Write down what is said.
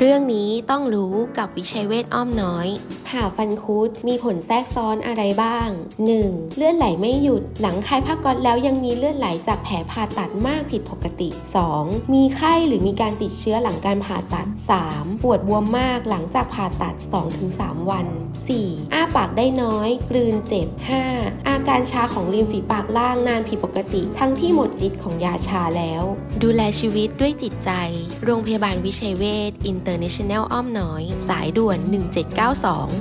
เรื่องนี้ต้องรู้กับวิชัยเวทอ้อมน้อย ผ่าฟันคุดมีผลแทรกซ้อนอะไรบ้าง 1. เลือดไหลไม่หยุด หลังคลายผ้าก๊อตแล้วยังมีเลือดไหลจากแผลผ่าตัดมากผิดปกติ 2. มีไข้หรือมีการติดเชื้อหลังการผ่าตัด 3. ปวดบวมมากหลังจากผ่าตัด 2-3 วัน 4. อ้าปากได้น้อย กลืนเจ็บ 5. อาการชาของริมฝีปากล่างนานผิดปกติ ทั้งที่หมดฤทธิ์ของยาชาแล้ว ดูแลชีวิตด้วยจิตใจ โรงพยาบาลวิชัยเวช International อ้อมน้อย สายด่วน 1792